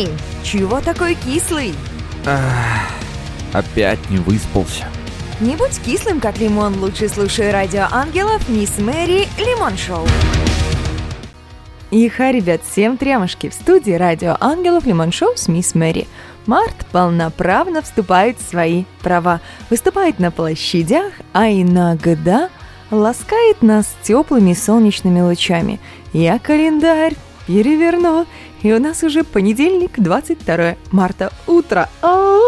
Эй, чего такой кислый? Ах, опять не выспался. Не будь кислым, как лимон, лучше слушай радио ангелов Мисс Мэри Лимон Шоу. Иха, ребят, всем трямушки в студии радио ангелов Лимон Шоу с Мисс Мэри. Март полноправно вступает в свои права, выступает на площадях, а иногда ласкает нас теплыми солнечными лучами. Я календарь переверну, и у нас уже понедельник, 22 марта, утро. А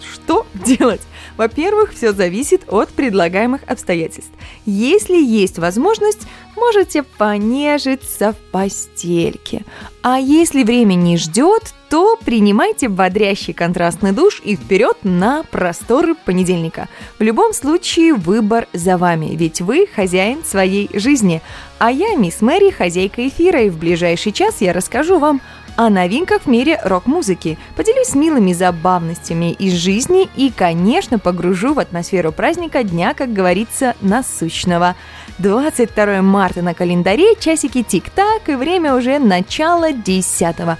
что делать? Во-первых, все зависит от предлагаемых обстоятельств. Если есть возможность, можете понежиться в постельке. А если время не ждет, то принимайте бодрящий контрастный душ и вперед на просторы понедельника. В любом случае выбор за вами, ведь вы хозяин своей жизни. А я, мисс Мэри, хозяйка эфира, и в ближайший час я расскажу вам о новинках в мире рок-музыки, поделюсь милыми забавностями из жизни и, конечно, погружу в атмосферу праздника дня, как говорится, насущного. 22 марта на календаре, часики тик-так, и время уже начало 10 -го.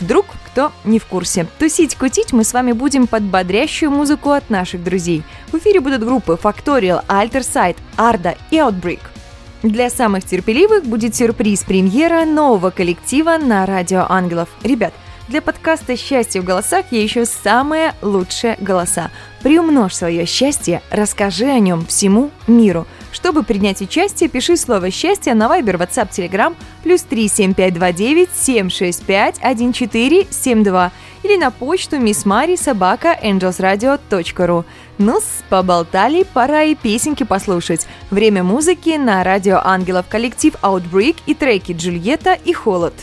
Вдруг кто не в курсе. Тусить-кутить мы с вами будем под бодрящую музыку от наших друзей. В эфире будут группы Factorial, Alter Side, Arda и Outbreak. Для самых терпеливых будет сюрприз премьера нового коллектива на Радио Ангелов. Ребят, для подкаста «Счастье в голосах» я ищу самые лучшие голоса. Приумножь свое счастье, расскажи о нем всему миру. Чтобы принять участие, пиши слово «счастье» на Viber, WhatsApp, Telegram плюс 37529 765 1472 или на почту missmari собака angelsradio.ru. ну поболтали, пора и песенки послушать. Время музыки на радио Ангелов коллектив Outbreak и треки Джульетта и Холод.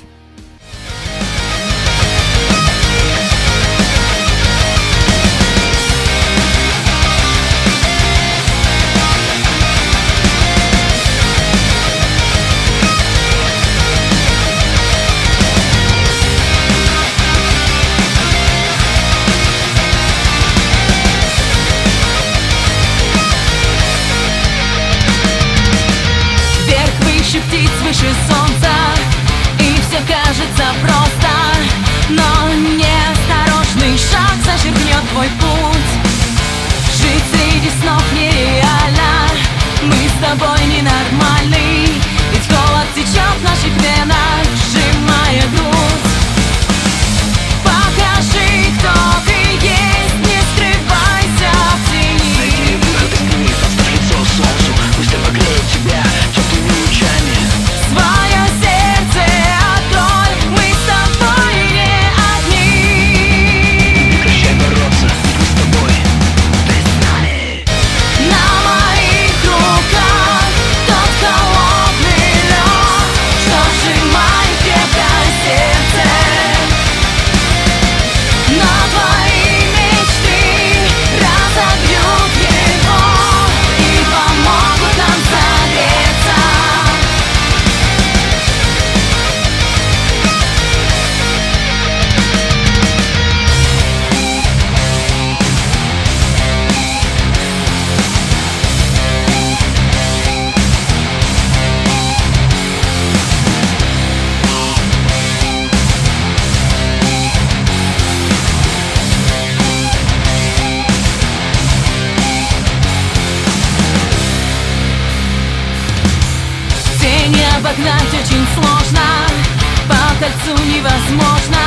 кольцу невозможно.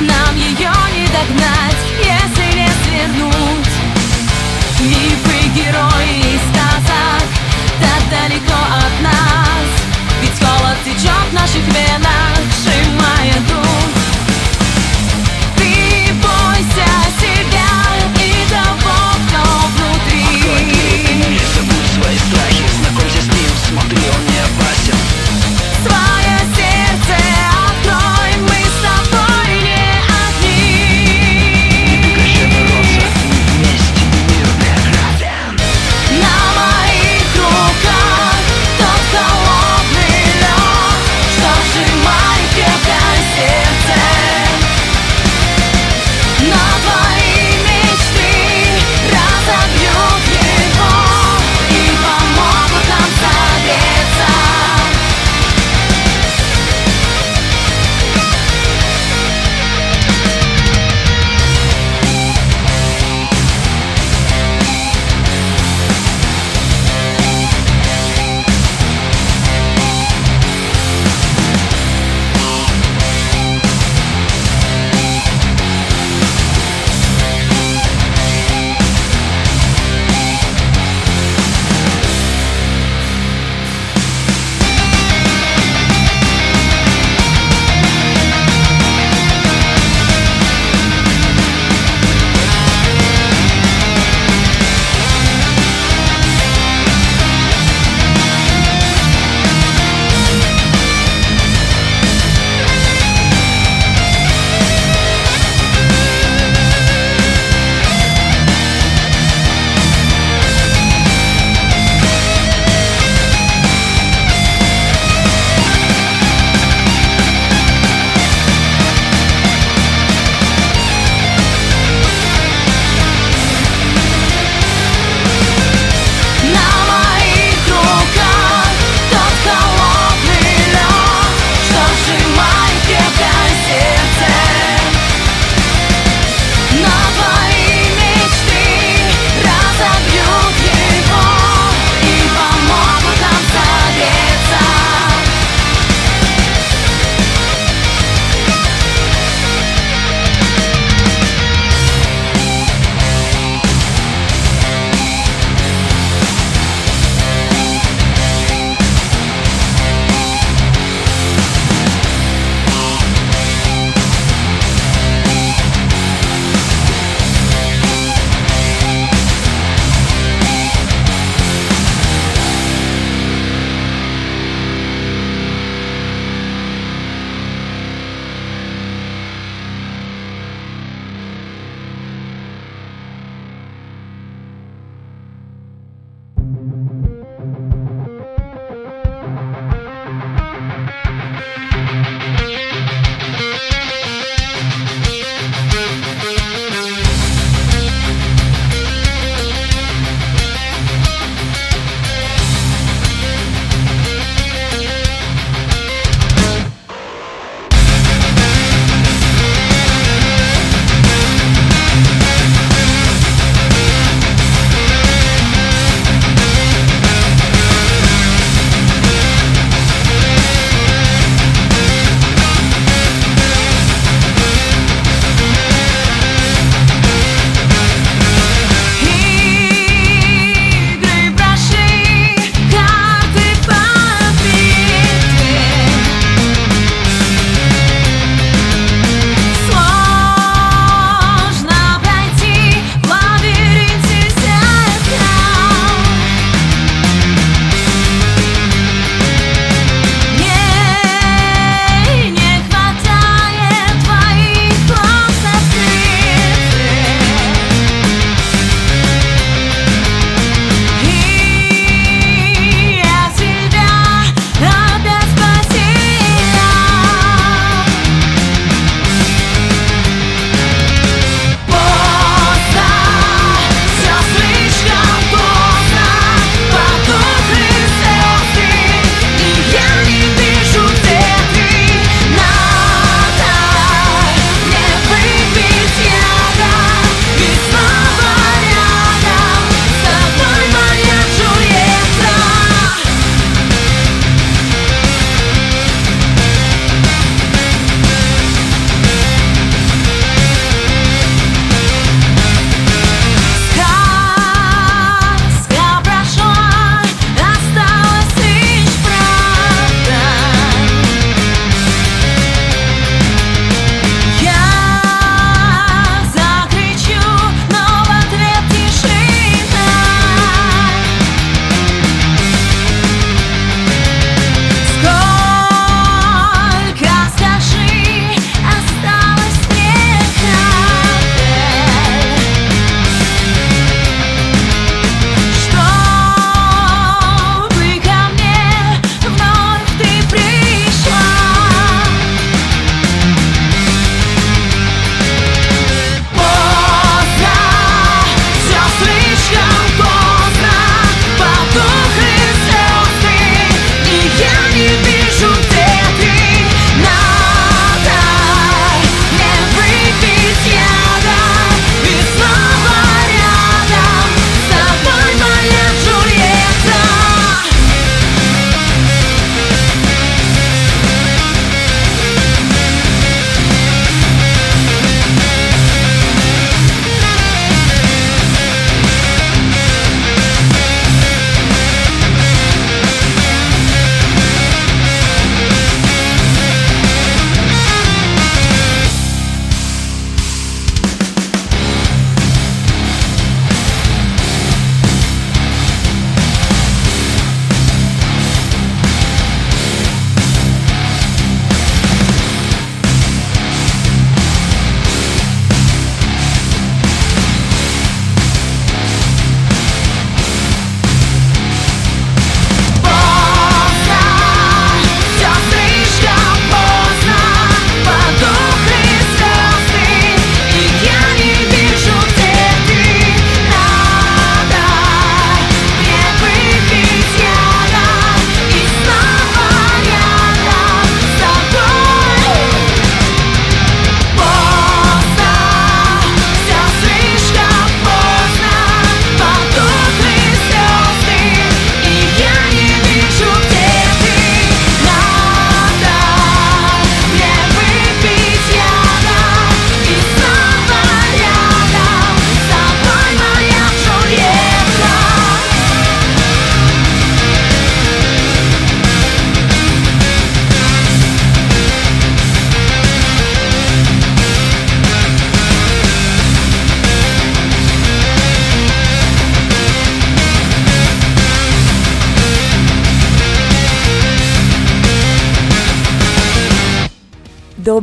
Нам ее не догнать, если не свернуть. Мифы, герои и сказок Так далеко от нас. Ведь холод течет в наших венах, сжимая дух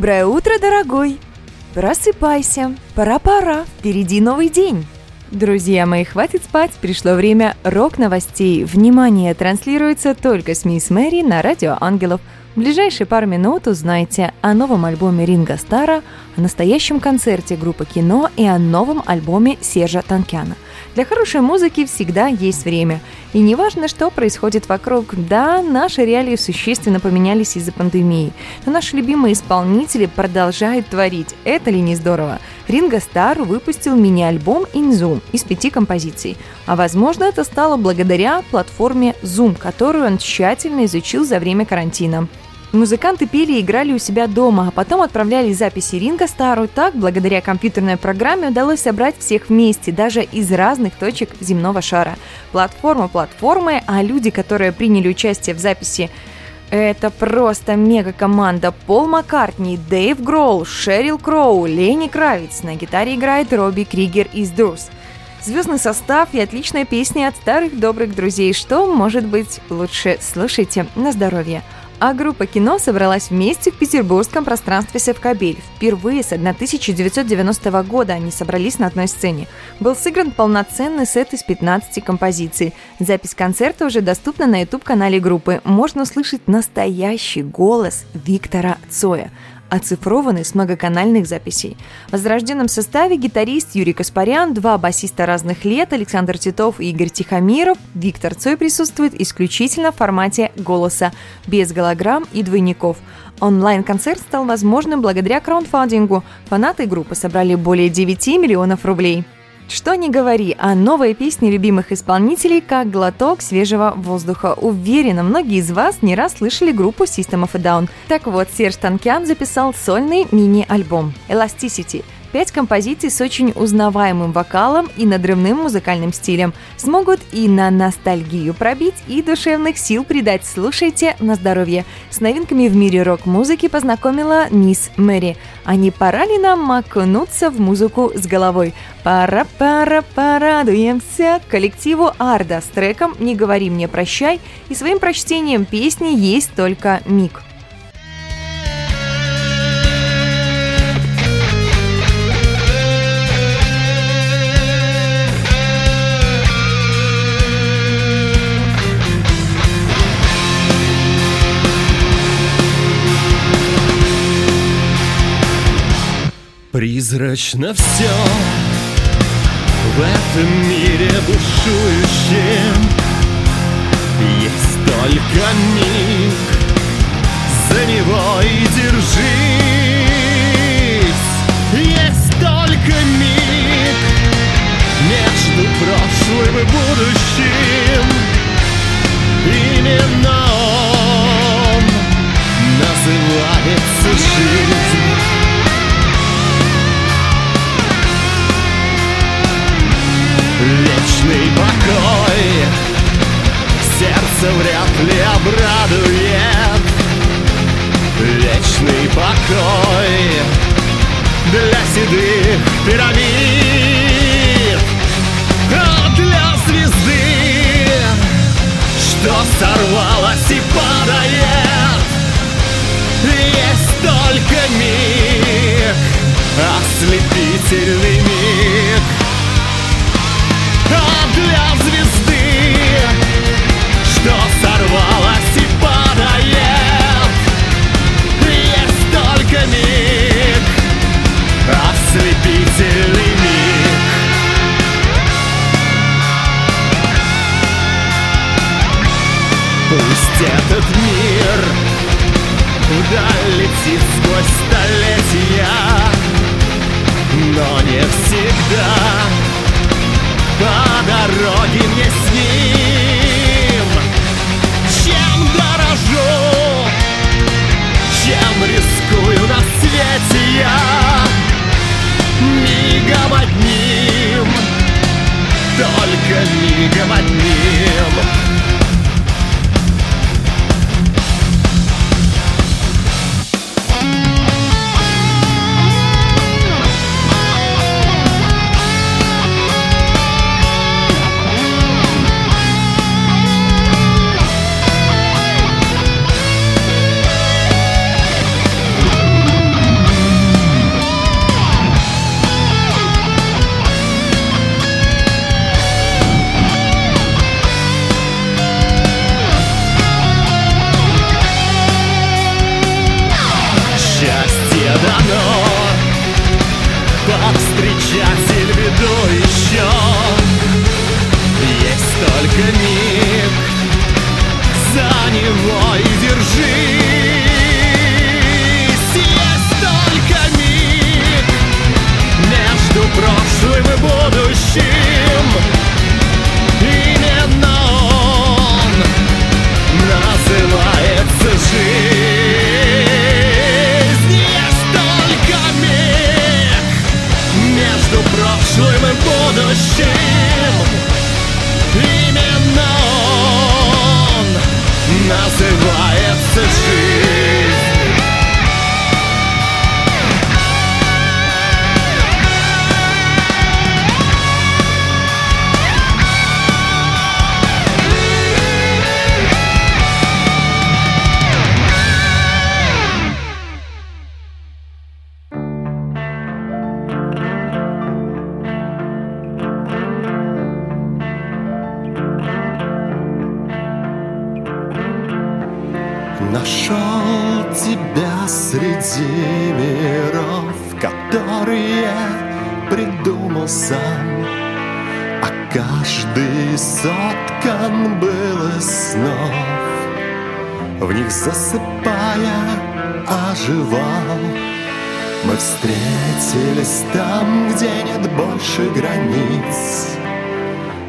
Доброе утро, дорогой! Просыпайся, пора-пора, впереди новый день. Друзья мои, хватит спать, пришло время рок-новостей. Внимание, транслируется только с Мисс Мэри на радио Ангелов. В ближайшие пару минут узнаете о новом альбоме Ринга Стара, о настоящем концерте группы «Кино» и о новом альбоме Сержа Танкяна. Для хорошей музыки всегда есть время. И не важно, что происходит вокруг. Да, наши реалии существенно поменялись из-за пандемии. Но наши любимые исполнители продолжают творить. Это ли не здорово? Ринго Стар выпустил мини-альбом In Zoom из пяти композиций. А возможно, это стало благодаря платформе Zoom, которую он тщательно изучил за время карантина. Музыканты пели и играли у себя дома, а потом отправляли записи Ринга Стару. Так, благодаря компьютерной программе удалось собрать всех вместе, даже из разных точек земного шара. Платформа платформы, а люди, которые приняли участие в записи это просто мега-команда. Пол Маккартни, Дэйв Гроул, Шерил Кроу, Лени Кравиц. На гитаре играет Робби Кригер из Дурс. Звездный состав и отличная песня от старых добрых друзей. Что может быть лучше? Слушайте на здоровье. А группа кино собралась вместе в петербургском пространстве Севкабель. Впервые с 1990 года они собрались на одной сцене. Был сыгран полноценный сет из 15 композиций. Запись концерта уже доступна на YouTube-канале группы. Можно услышать настоящий голос Виктора Цоя оцифрованы с многоканальных записей. В возрожденном составе гитарист Юрий Каспарян, два басиста разных лет, Александр Титов и Игорь Тихомиров, Виктор Цой присутствует исключительно в формате голоса, без голограмм и двойников. Онлайн-концерт стал возможным благодаря краундфандингу. Фанаты группы собрали более 9 миллионов рублей. Что не говори, а новые песни любимых исполнителей как глоток свежего воздуха. Уверена, многие из вас не раз слышали группу System of a Down. Так вот, Серж Танкян записал сольный мини-альбом «Elasticity», Пять композиций с очень узнаваемым вокалом и надрывным музыкальным стилем смогут и на ностальгию пробить, и душевных сил придать. Слушайте на здоровье. С новинками в мире рок-музыки познакомила мисс Мэри. А не пора ли нам окунуться в музыку с головой? Пора-пора порадуемся коллективу Арда с треком «Не говори мне прощай» и своим прочтением песни «Есть только миг». Призрачно все в этом мире бушующем. Есть только миг, за него и держись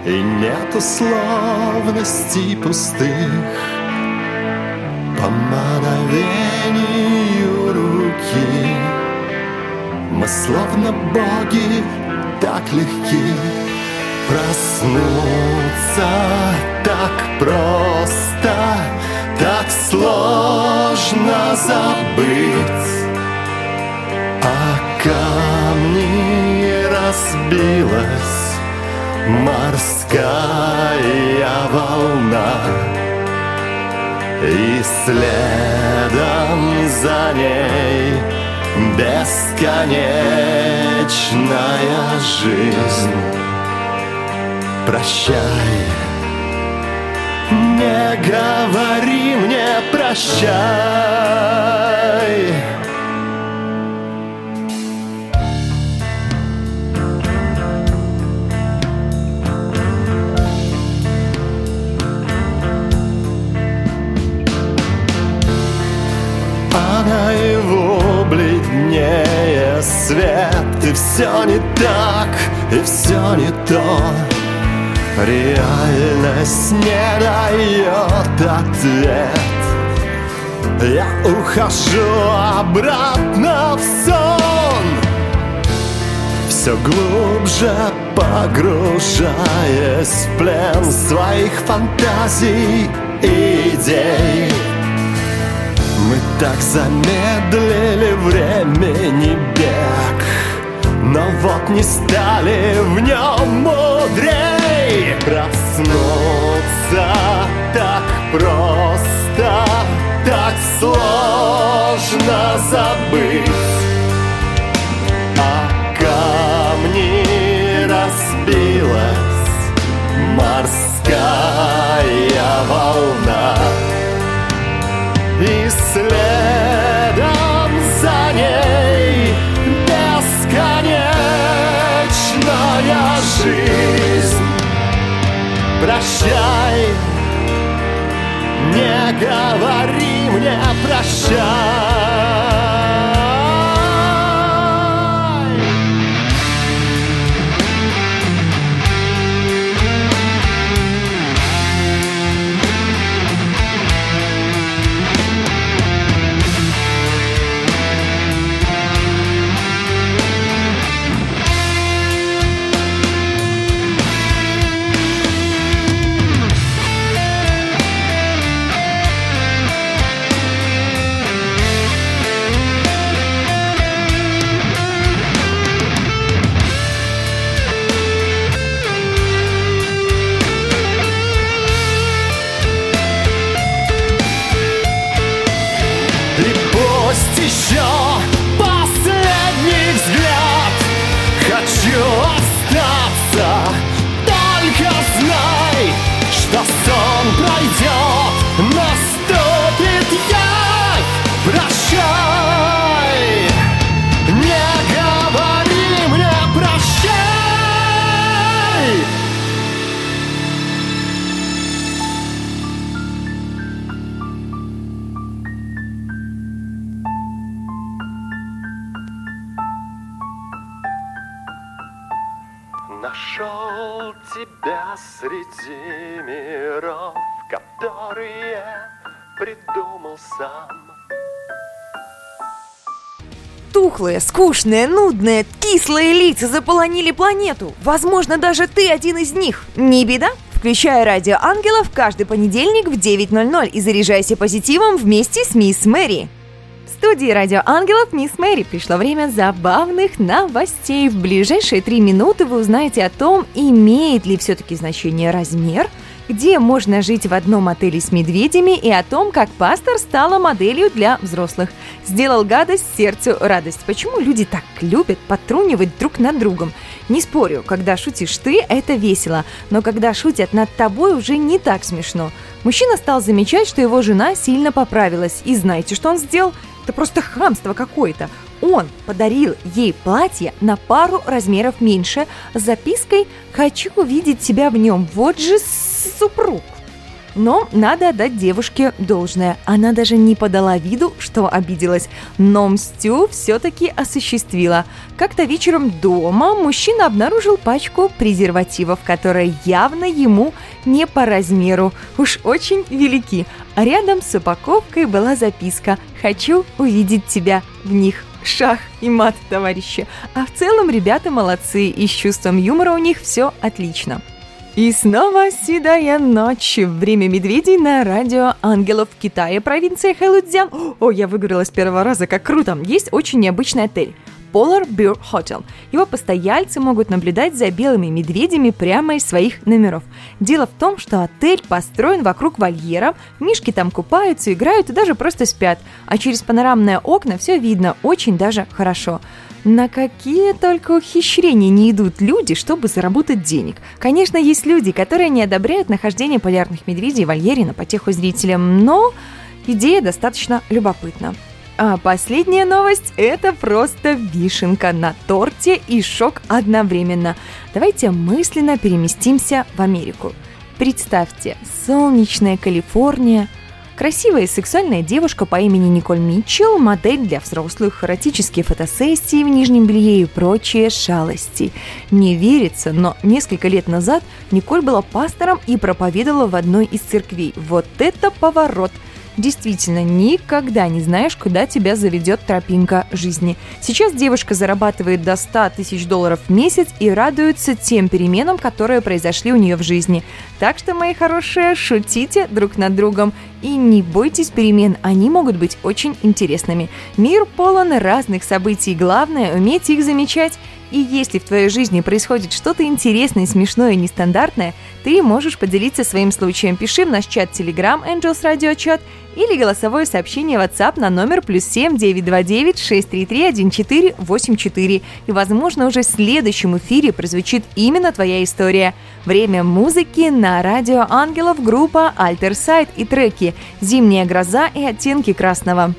И нет условностей пустых. По мановению руки. Мы словно боги так легки. Проснуться так просто Так сложно забыть. А камни разбилась Морская волна и следом за ней бесконечная жизнь. Прощай, не говори мне прощай. А наяву бледнее свет. И все не так, и все не то. Реальность не дает ответ. Я ухожу обратно в сон. Все глубже погружаясь в плен Своих фантазий и идей так замедлили времени бег Но вот не стали в нем мудрей. Проснуться так просто Так сложно забыть Прощай, не говори мне прощай. Среди миров, которые придумал сам. Тухлые, скучные, нудные, кислые лица заполонили планету. Возможно, даже ты один из них. Не беда. Включай радио ангелов каждый понедельник в 9.00 и заряжайся позитивом вместе с мисс Мэри. Студии радио ангелов мисс Мэри пришло время забавных новостей. В ближайшие три минуты вы узнаете о том, имеет ли все-таки значение размер – где можно жить в одном отеле с медведями и о том, как пастор стала моделью для взрослых. Сделал гадость сердцу радость. Почему люди так любят потрунивать друг над другом? Не спорю, когда шутишь ты, это весело, но когда шутят над тобой, уже не так смешно. Мужчина стал замечать, что его жена сильно поправилась. И знаете, что он сделал? Это просто хамство какое-то. Он подарил ей платье на пару размеров меньше с запиской «Хочу увидеть тебя в нем». Вот же супруг. Но надо отдать девушке должное. Она даже не подала виду, что обиделась, но мстю все-таки осуществила. Как-то вечером дома мужчина обнаружил пачку презервативов, которые явно ему не по размеру, уж очень велики. А рядом с упаковкой была записка «Хочу увидеть тебя в них» шах и мат, товарищи. А в целом ребята молодцы, и с чувством юмора у них все отлично. И снова седая ночь. Время медведей на радио ангелов в Китае, провинция Хэлудзян. О, я выиграла с первого раза, как круто. Есть очень необычный отель. Polar Bear Hotel. Его постояльцы могут наблюдать за белыми медведями прямо из своих номеров. Дело в том, что отель построен вокруг вольера, мишки там купаются, играют и даже просто спят, а через панорамные окна все видно очень даже хорошо. На какие только ухищрения не идут люди, чтобы заработать денег. Конечно, есть люди, которые не одобряют нахождение полярных медведей в вольере на потеху зрителям, но идея достаточно любопытна. А последняя новость – это просто вишенка на торте и шок одновременно. Давайте мысленно переместимся в Америку. Представьте, солнечная Калифорния, красивая и сексуальная девушка по имени Николь Митчелл, модель для взрослых, эротические фотосессии в нижнем белье и прочие шалости. Не верится, но несколько лет назад Николь была пастором и проповедовала в одной из церквей. Вот это поворот – Действительно, никогда не знаешь, куда тебя заведет тропинка жизни. Сейчас девушка зарабатывает до 100 тысяч долларов в месяц и радуется тем переменам, которые произошли у нее в жизни. Так что, мои хорошие, шутите друг над другом и не бойтесь перемен, они могут быть очень интересными. Мир полон разных событий, главное – уметь их замечать. И если в твоей жизни происходит что-то интересное, смешное и нестандартное, ты можешь поделиться своим случаем. Пиши в наш чат Telegram Angels Radio Chat или голосовое сообщение WhatsApp на номер плюс 7 929 633 1484. И, возможно, уже в следующем эфире прозвучит именно твоя история. Время музыки на радио Ангелов группа Alter Side и треки «Зимняя гроза» и «Оттенки красного».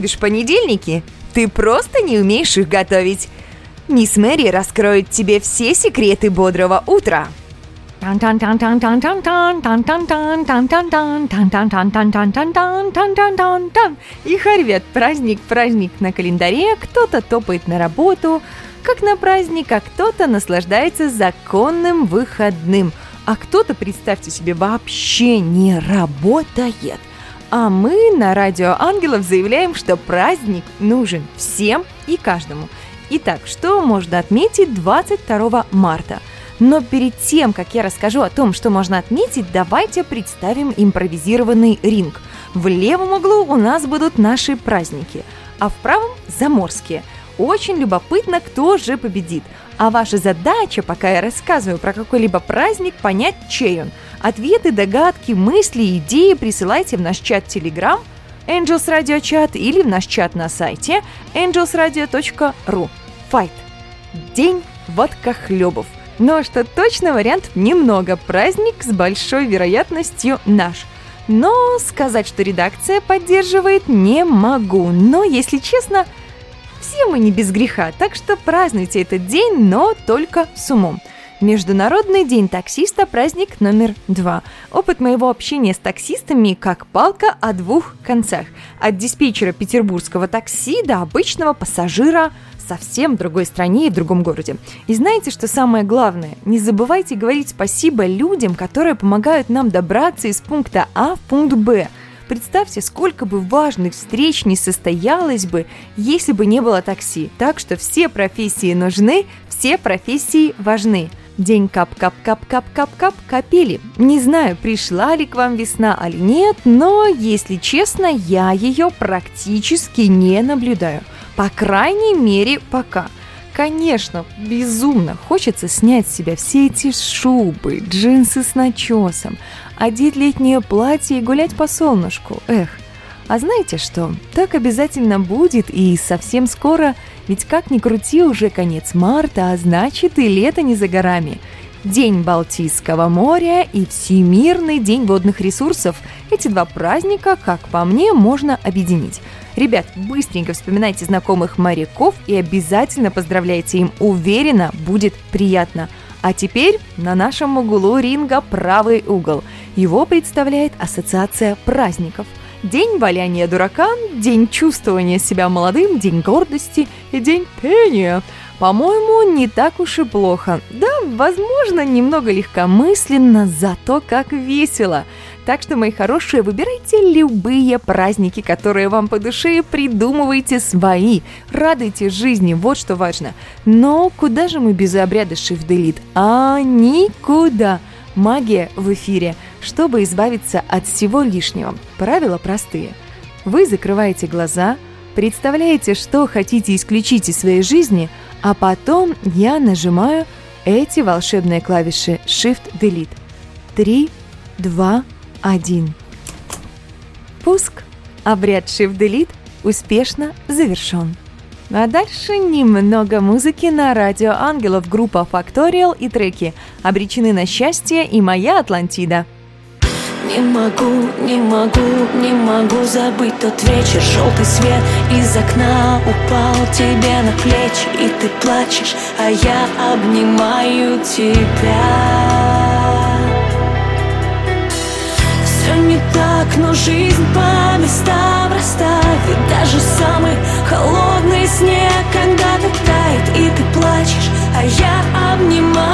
Любишь понедельники? Ты просто не умеешь их готовить. Мисс Мэри раскроет тебе все секреты бодрого утра. И хорвет праздник, праздник на календаре, кто-то топает на работу, как на праздник, а кто-то наслаждается законным выходным, а кто-то, представьте себе, вообще не работает. А мы на Радио Ангелов заявляем, что праздник нужен всем и каждому. Итак, что можно отметить 22 марта? Но перед тем, как я расскажу о том, что можно отметить, давайте представим импровизированный ринг. В левом углу у нас будут наши праздники, а в правом – заморские. Очень любопытно, кто же победит. А ваша задача, пока я рассказываю про какой-либо праздник, понять, чей он – Ответы, догадки, мысли, идеи присылайте в наш чат Telegram Angels Radio Chat или в наш чат на сайте angelsradio.ru. Fight. День водкохлебов. Но что точно вариантов немного. Праздник с большой вероятностью наш. Но сказать, что редакция поддерживает, не могу. Но, если честно, все мы не без греха, так что празднуйте этот день, но только с умом. Международный день таксиста – праздник номер два. Опыт моего общения с таксистами как палка о двух концах. От диспетчера петербургского такси до обычного пассажира совсем другой стране и другом городе. И знаете, что самое главное? Не забывайте говорить спасибо людям, которые помогают нам добраться из пункта А в пункт Б. Представьте, сколько бы важных встреч не состоялось бы, если бы не было такси. Так что все профессии нужны, все профессии важны. День кап-кап-кап-кап-кап-кап капели. Не знаю, пришла ли к вам весна или нет, но, если честно, я ее практически не наблюдаю. По крайней мере, пока. Конечно, безумно хочется снять с себя все эти шубы, джинсы с начесом, одеть летнее платье и гулять по солнышку. Эх, а знаете что? Так обязательно будет и совсем скоро – ведь как ни крути, уже конец марта, а значит и лето не за горами. День Балтийского моря и Всемирный день водных ресурсов. Эти два праздника, как по мне, можно объединить. Ребят, быстренько вспоминайте знакомых моряков и обязательно поздравляйте им. Уверена, будет приятно. А теперь на нашем углу ринга правый угол. Его представляет Ассоциация праздников – День валяния дурака, день чувствования себя молодым, день гордости и день пения. По-моему, не так уж и плохо. Да, возможно, немного легкомысленно, зато как весело. Так что, мои хорошие, выбирайте любые праздники, которые вам по душе, придумывайте свои. Радуйте жизни, вот что важно. Но куда же мы без обряда Shift Delete? А никуда. Магия в эфире – чтобы избавиться от всего лишнего. Правила простые. Вы закрываете глаза, представляете, что хотите исключить из своей жизни, а потом я нажимаю эти волшебные клавиши Shift-Delete. 3, 2, 1. Пуск. Обряд Shift-Delete успешно завершен. А дальше немного музыки на радио Ангелов, группа Factorial и треки «Обречены на счастье» и «Моя Атлантида». Не могу, не могу, не могу забыть тот вечер Желтый свет из окна упал тебе на плечи И ты плачешь, а я обнимаю тебя Все не так, но жизнь по местам расставит. Даже самый холодный снег когда-то тает И ты плачешь, а я обнимаю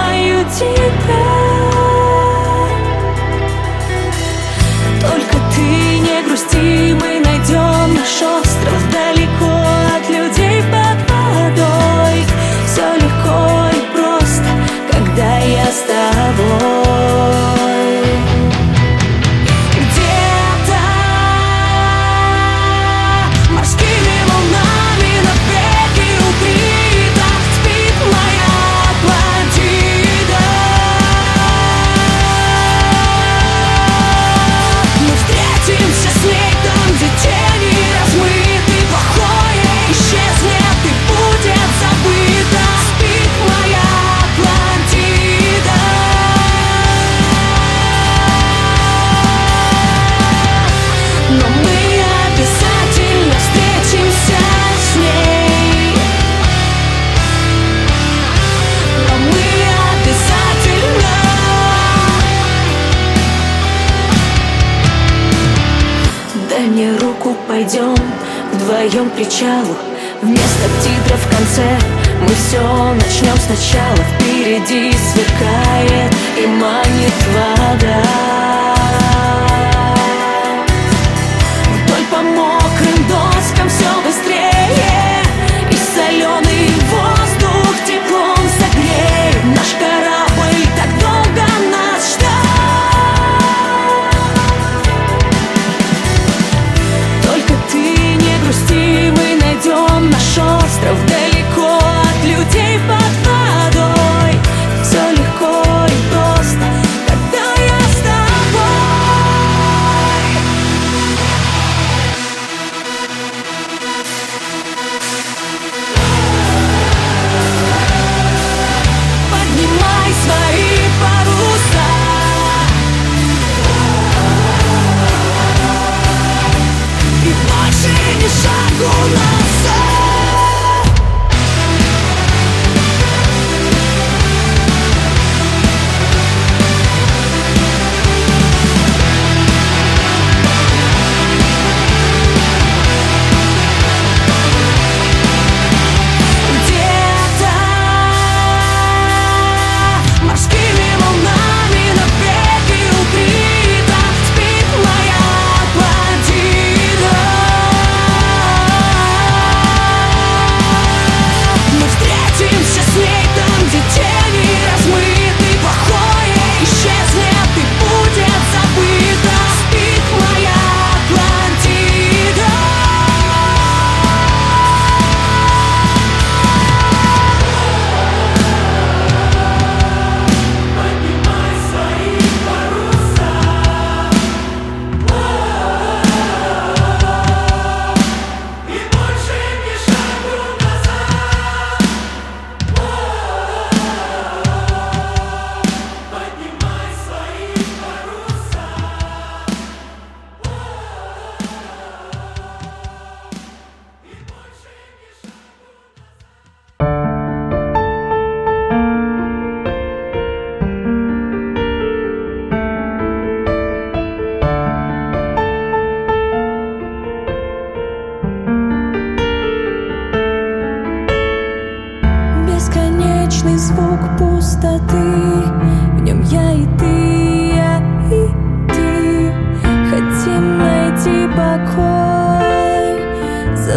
причалу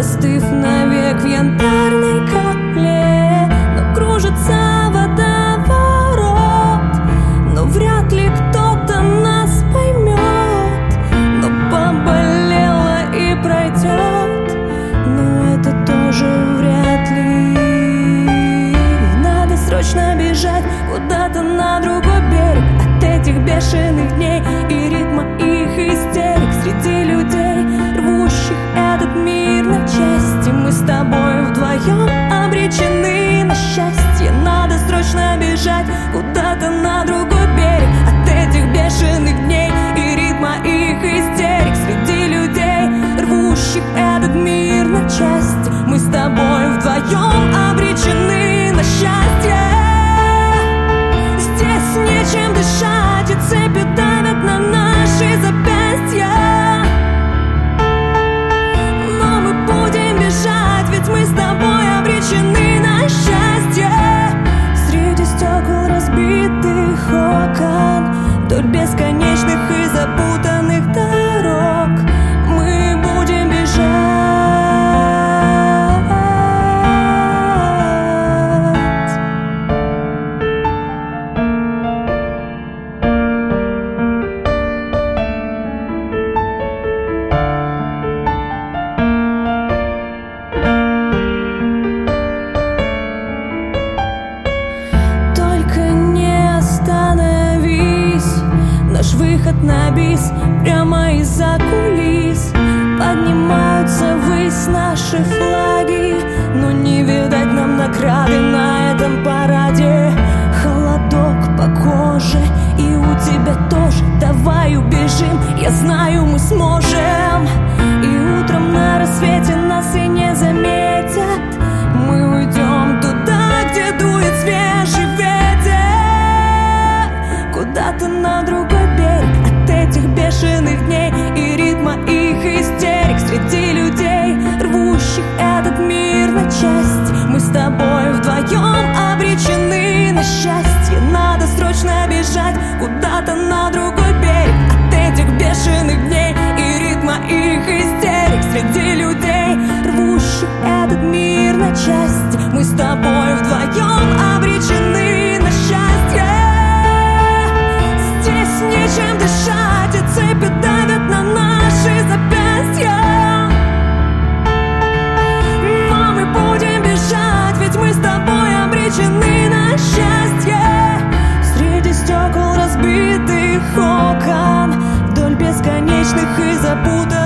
Застыв навек в янтарной капле Но кружится водоворот Но вряд ли кто-то нас поймет Но поболело и пройдет Но это тоже вряд ли. Надо срочно бежать куда-то на другой берег От этих бешеных дней. вдвоем обречены на счастье. Надо срочно бежать куда-то на другой берег. От этих бешеных дней и ритма их истерик. Среди людей, рвущих этот мир на части. Мы с тобой вдвоем обречены на счастье. Среди стекол разбитых окон Вдоль бесконечных и запутанных тебя тоже, давай убежим. Я знаю, мы сможем. Тобой вдвоем обречены на счастье. Здесь нечем дышать, и цепи давят на наши запястья. Мы будем бежать, ведь мы с тобой обречены на счастье. Среди стекол разбитых окон Вдоль бесконечных и запутанных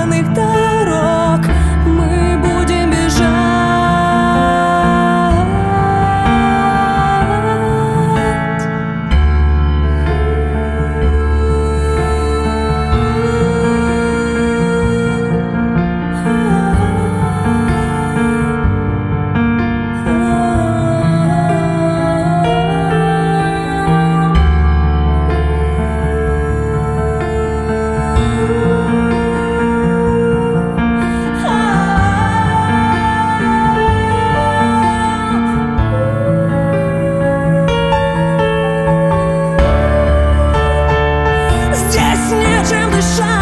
дышать,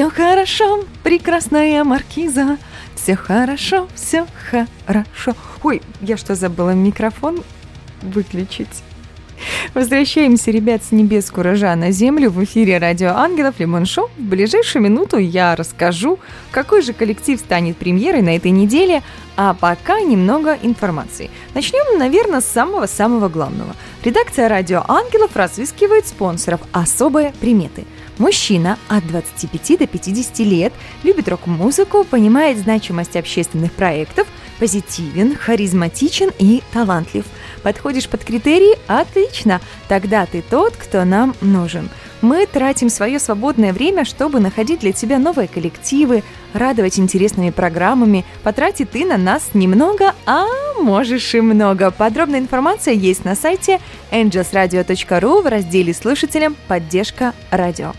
Все хорошо, прекрасная маркиза. Все хорошо, все хорошо. Ой, я что забыла микрофон выключить? Возвращаемся, ребят, с небес куража на землю в эфире Радио Ангелов Лимон Шоу. В ближайшую минуту я расскажу, какой же коллектив станет премьерой на этой неделе, а пока немного информации. Начнем, наверное, с самого-самого главного. Редакция Радио Ангелов разыскивает спонсоров «Особые приметы». Мужчина от 25 до 50 лет, любит рок-музыку, понимает значимость общественных проектов, позитивен, харизматичен и талантлив. Подходишь под критерии? Отлично! Тогда ты тот, кто нам нужен. Мы тратим свое свободное время, чтобы находить для тебя новые коллективы, радовать интересными программами. Потратить ты на нас немного, а можешь и много. Подробная информация есть на сайте angelsradio.ru в разделе «Слушателям. Поддержка радио».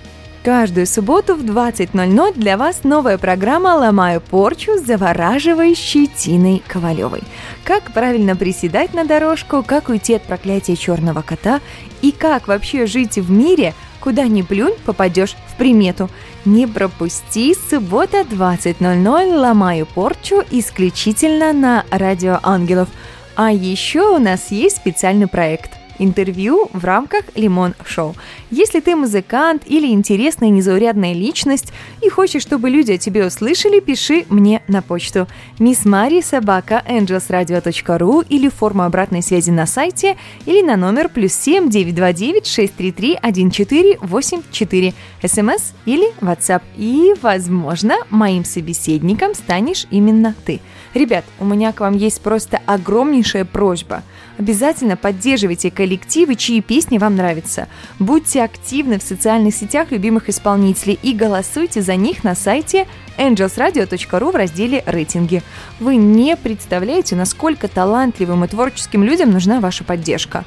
Каждую субботу в 20.00 для вас новая программа «Ломаю порчу» с завораживающей Тиной Ковалевой. Как правильно приседать на дорожку, как уйти от проклятия черного кота и как вообще жить в мире, куда ни плюнь, попадешь в примету. Не пропусти, суббота 20.00 «Ломаю порчу» исключительно на Радио Ангелов. А еще у нас есть специальный проект – интервью в рамках Лимон Шоу. Если ты музыкант или интересная незаурядная личность и хочешь, чтобы люди о тебе услышали, пиши мне на почту Miss Мари собака angelsradio.ru или форму обратной связи на сайте или на номер плюс 7 929 633 1484 смс или WhatsApp. И, возможно, моим собеседником станешь именно ты. Ребят, у меня к вам есть просто огромнейшая просьба. Обязательно поддерживайте коллективы, чьи песни вам нравятся. Будьте активны в социальных сетях любимых исполнителей и голосуйте за них на сайте angelsradio.ru в разделе «Рейтинги». Вы не представляете, насколько талантливым и творческим людям нужна ваша поддержка.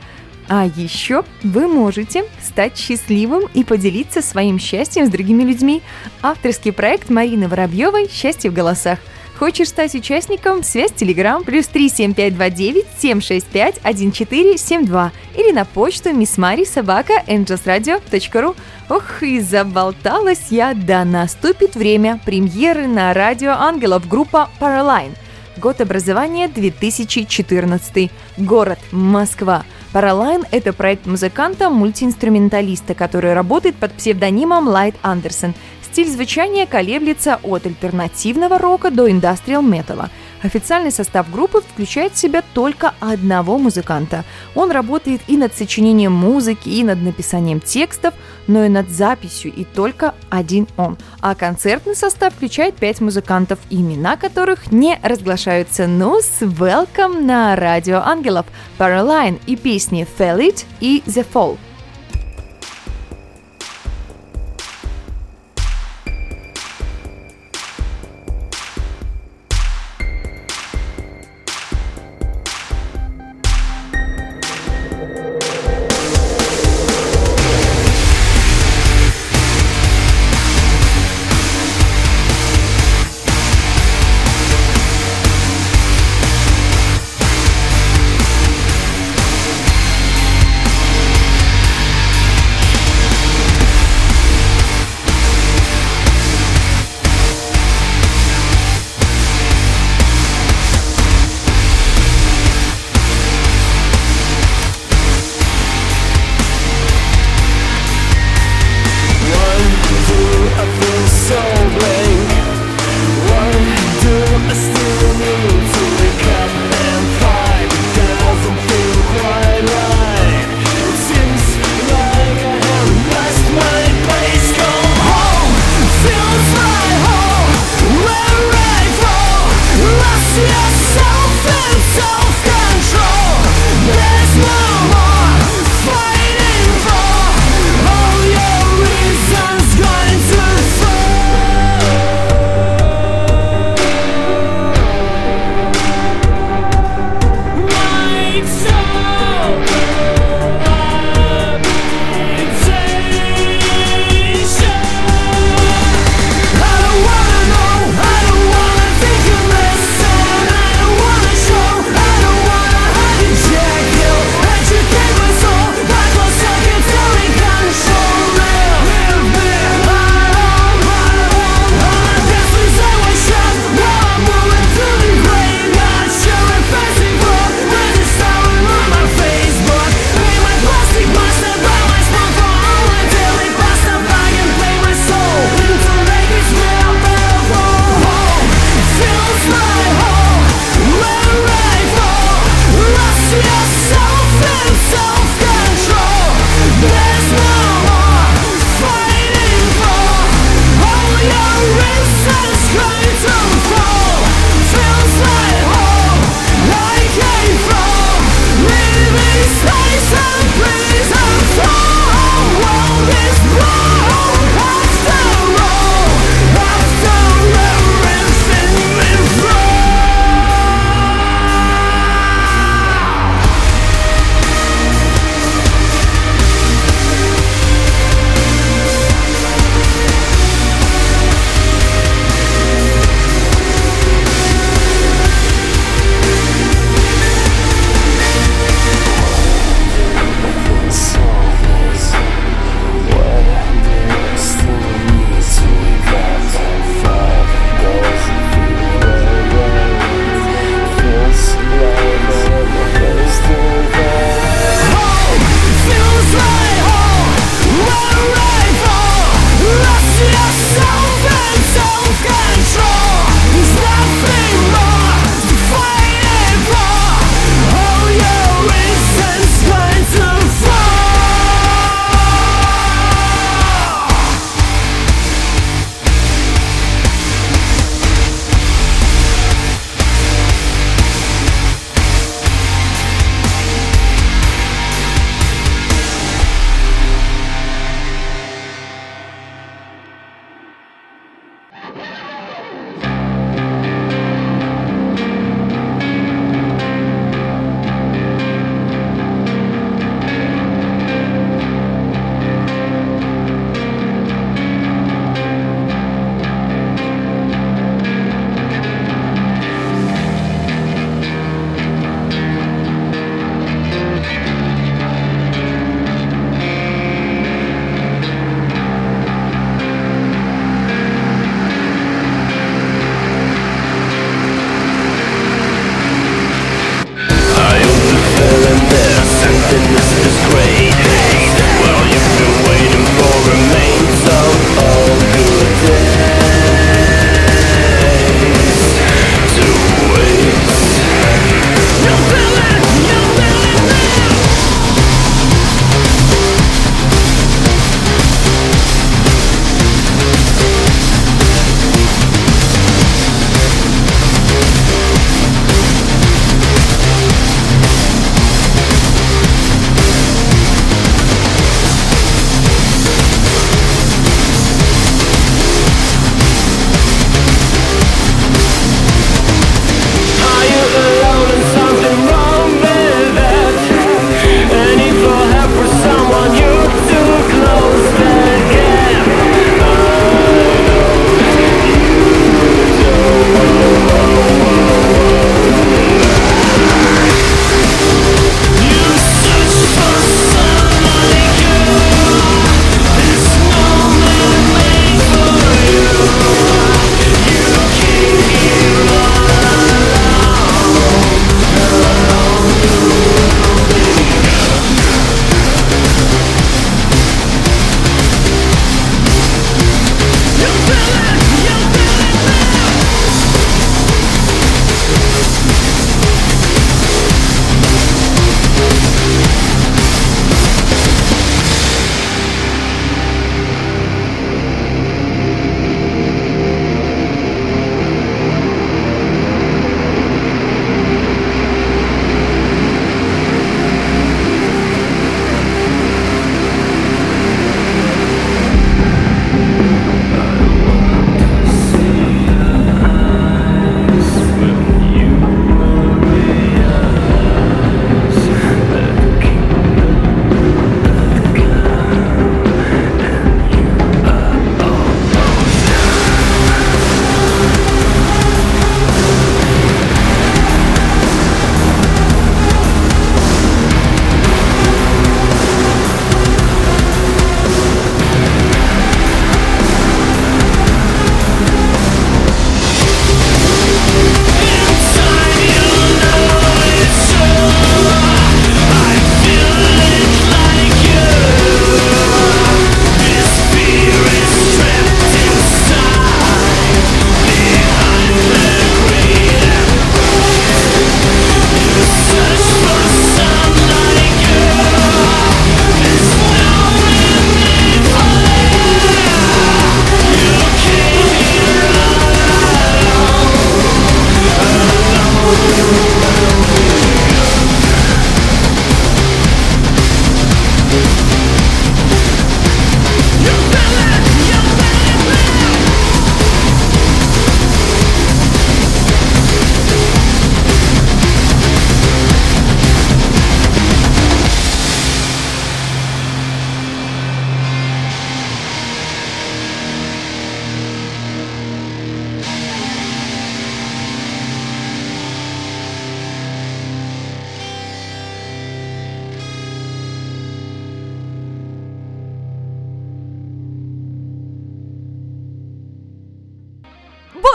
А еще вы можете стать счастливым и поделиться своим счастьем с другими людьми. Авторский проект Марины Воробьевой «Счастье в голосах». Хочешь стать участником? Связь Телеграм плюс 37529 765 1472 или на почту missmari собака angelsradio.ru Ох, и заболталась я, да наступит время премьеры на Радио Ангелов группа Paraline. Год образования 2014. Город Москва. Paraline – это проект музыканта-мультиинструменталиста, который работает под псевдонимом Лайт Андерсон. Стиль звучания колеблется от альтернативного рока до индастриал металла. Официальный состав группы включает в себя только одного музыканта. Он работает и над сочинением музыки, и над написанием текстов, но и над записью, и только один он. А концертный состав включает пять музыкантов, имена которых не разглашаются. Ну, с welcome на Радио Ангелов, Paraline и песни Fell It и The Fall.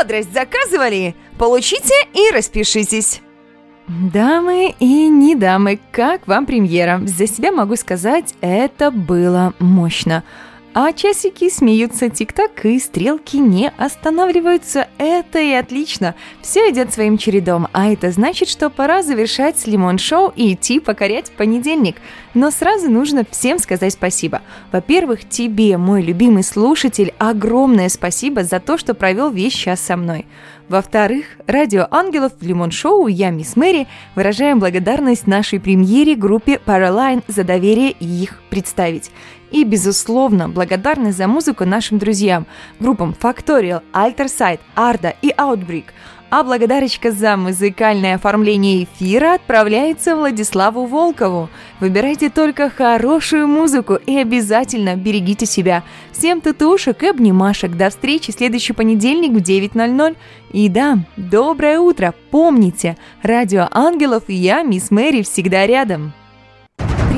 Бодрость заказывали? Получите и распишитесь. Дамы и не дамы, как вам премьера? За себя могу сказать, это было мощно. А часики смеются тик-так, и стрелки не останавливаются. Это и отлично. Все идет своим чередом, а это значит, что пора завершать лимон-шоу и идти покорять понедельник. Но сразу нужно всем сказать спасибо. Во-первых, тебе, мой любимый слушатель, огромное спасибо за то, что провел весь час со мной. Во-вторых, радио Ангелов в Лимон Шоу я, мисс Мэри, выражаем благодарность нашей премьере группе Paraline за доверие их представить. И, безусловно, благодарность за музыку нашим друзьям, группам Factorial, Alterside, Arda и Outbreak – а благодарочка за музыкальное оформление эфира отправляется Владиславу Волкову. Выбирайте только хорошую музыку и обязательно берегите себя. Всем татушек и обнимашек. До встречи следующий понедельник в 9.00. И да, доброе утро. Помните, радио Ангелов и я, мисс Мэри, всегда рядом.